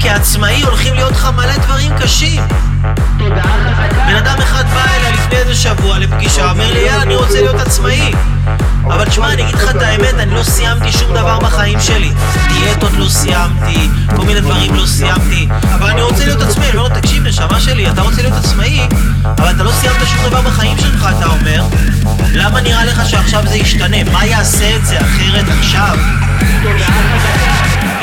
כעצמאי הולכים להיות לך מלא דברים קשים. בן אדם אחד בא אליי לפני איזה שבוע לפגישה, אומר לי, יאללה, אני רוצה להיות עצמאי. אבל תשמע, אני אגיד לך את האמת, אני לא סיימתי שום דבר בחיים שלי. דיאטות לא סיימתי, כל מיני דברים לא סיימתי, אבל אני רוצה להיות עצמאי. אני אומר לו, תקשיב, נשמה שלי, אתה רוצה להיות עצמאי, אבל אתה לא סיימת שום דבר בחיים שלך, אתה אומר. למה נראה לך שעכשיו זה ישתנה? מה יעשה את זה אחרת עכשיו?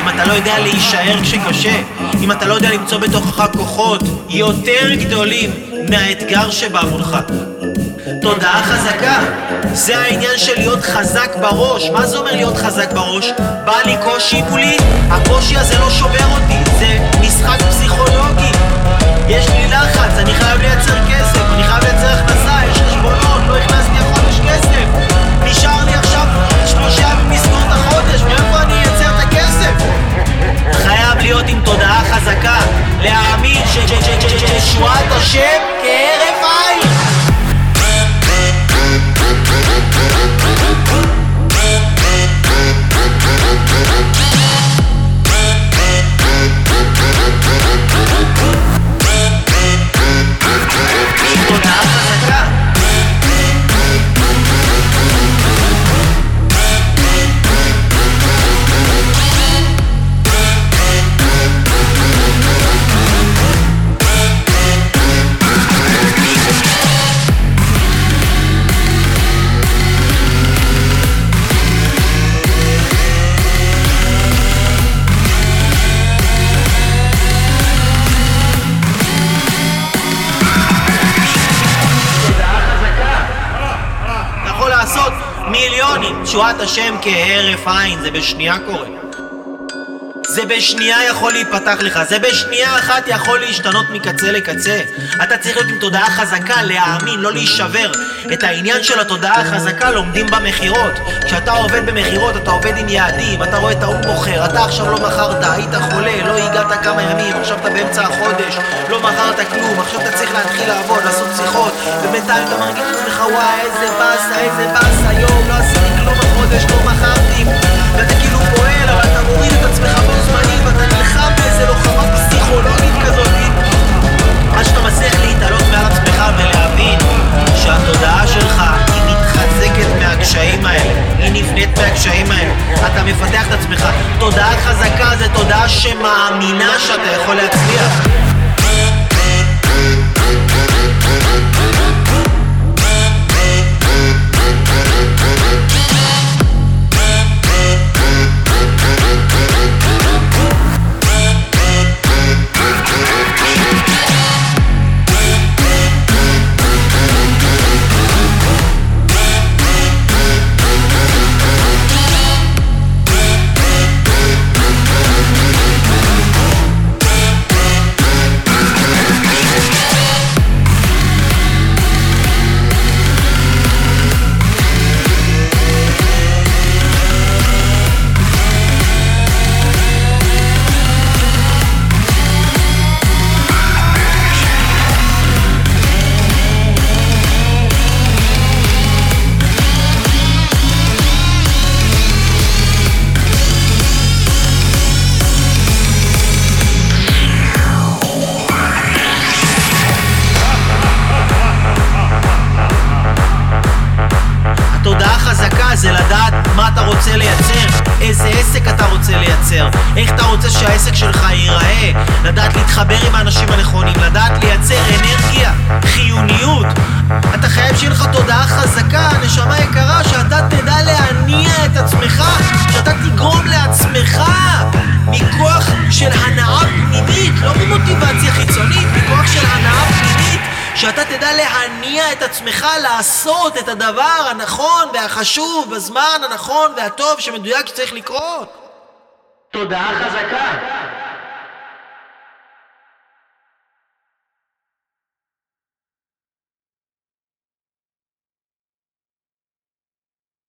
אם אתה לא יודע להישאר כשקשה, אם אתה לא יודע למצוא בתוכך כוחות יותר גדולים מהאתגר שבא מולך. תודעה חזקה, זה העניין של להיות חזק בראש. מה זה אומר להיות חזק בראש? בא לי קושי מולי, הקושי הזה לא שובר אותי, זה משחק פסיכולוגי. יש לי לחץ, אני חייב לייצר כסף, אני חייב לייצר להאמין ששועת השם כהרף מיליונים. תשועת השם כהרף עין, זה בשנייה קורה. זה בשנייה יכול להיפתח לך, זה בשנייה אחת יכול להשתנות מקצה לקצה. אתה צריך להיות עם תודעה חזקה, להאמין, לא להישבר. את העניין של התודעה החזקה לומדים במכירות. כשאתה עובד במכירות, אתה עובד עם יעדים, אתה רואה את ההוא מוכר, אתה עכשיו לא מכרת, היית חולה, לא הגעת כמה ימים, עכשיו אתה באמצע החודש, לא מכרת כלום, עכשיו אתה צריך להתחיל לעבוד, לעשות שיחות, ובינתיים אתה מרגיש את עצמך, וואי, איזה באסה, איזה באסה, יואו, לא עשיתי כלום החודש, לא מכרתי, שמאמינה שאתה יכול להצליח. אתה רוצה לייצר, איזה עסק אתה רוצה לייצר, איך אתה רוצה שהעסק שלך ייראה, לדעת להתחבר עם האנשים הנכונים, לדעת לייצר אנרגיה, חיוניות. אתה חייב שיהיה לך תודעה חזקה, נשמה יקרה, שאתה תדע להניע את עצמך, שאתה תגרום לעצמך מכוח של הנאה תדע להניע את עצמך לעשות את הדבר הנכון והחשוב בזמן הנכון והטוב שמדויק שצריך לקרות. תודעה חזקה,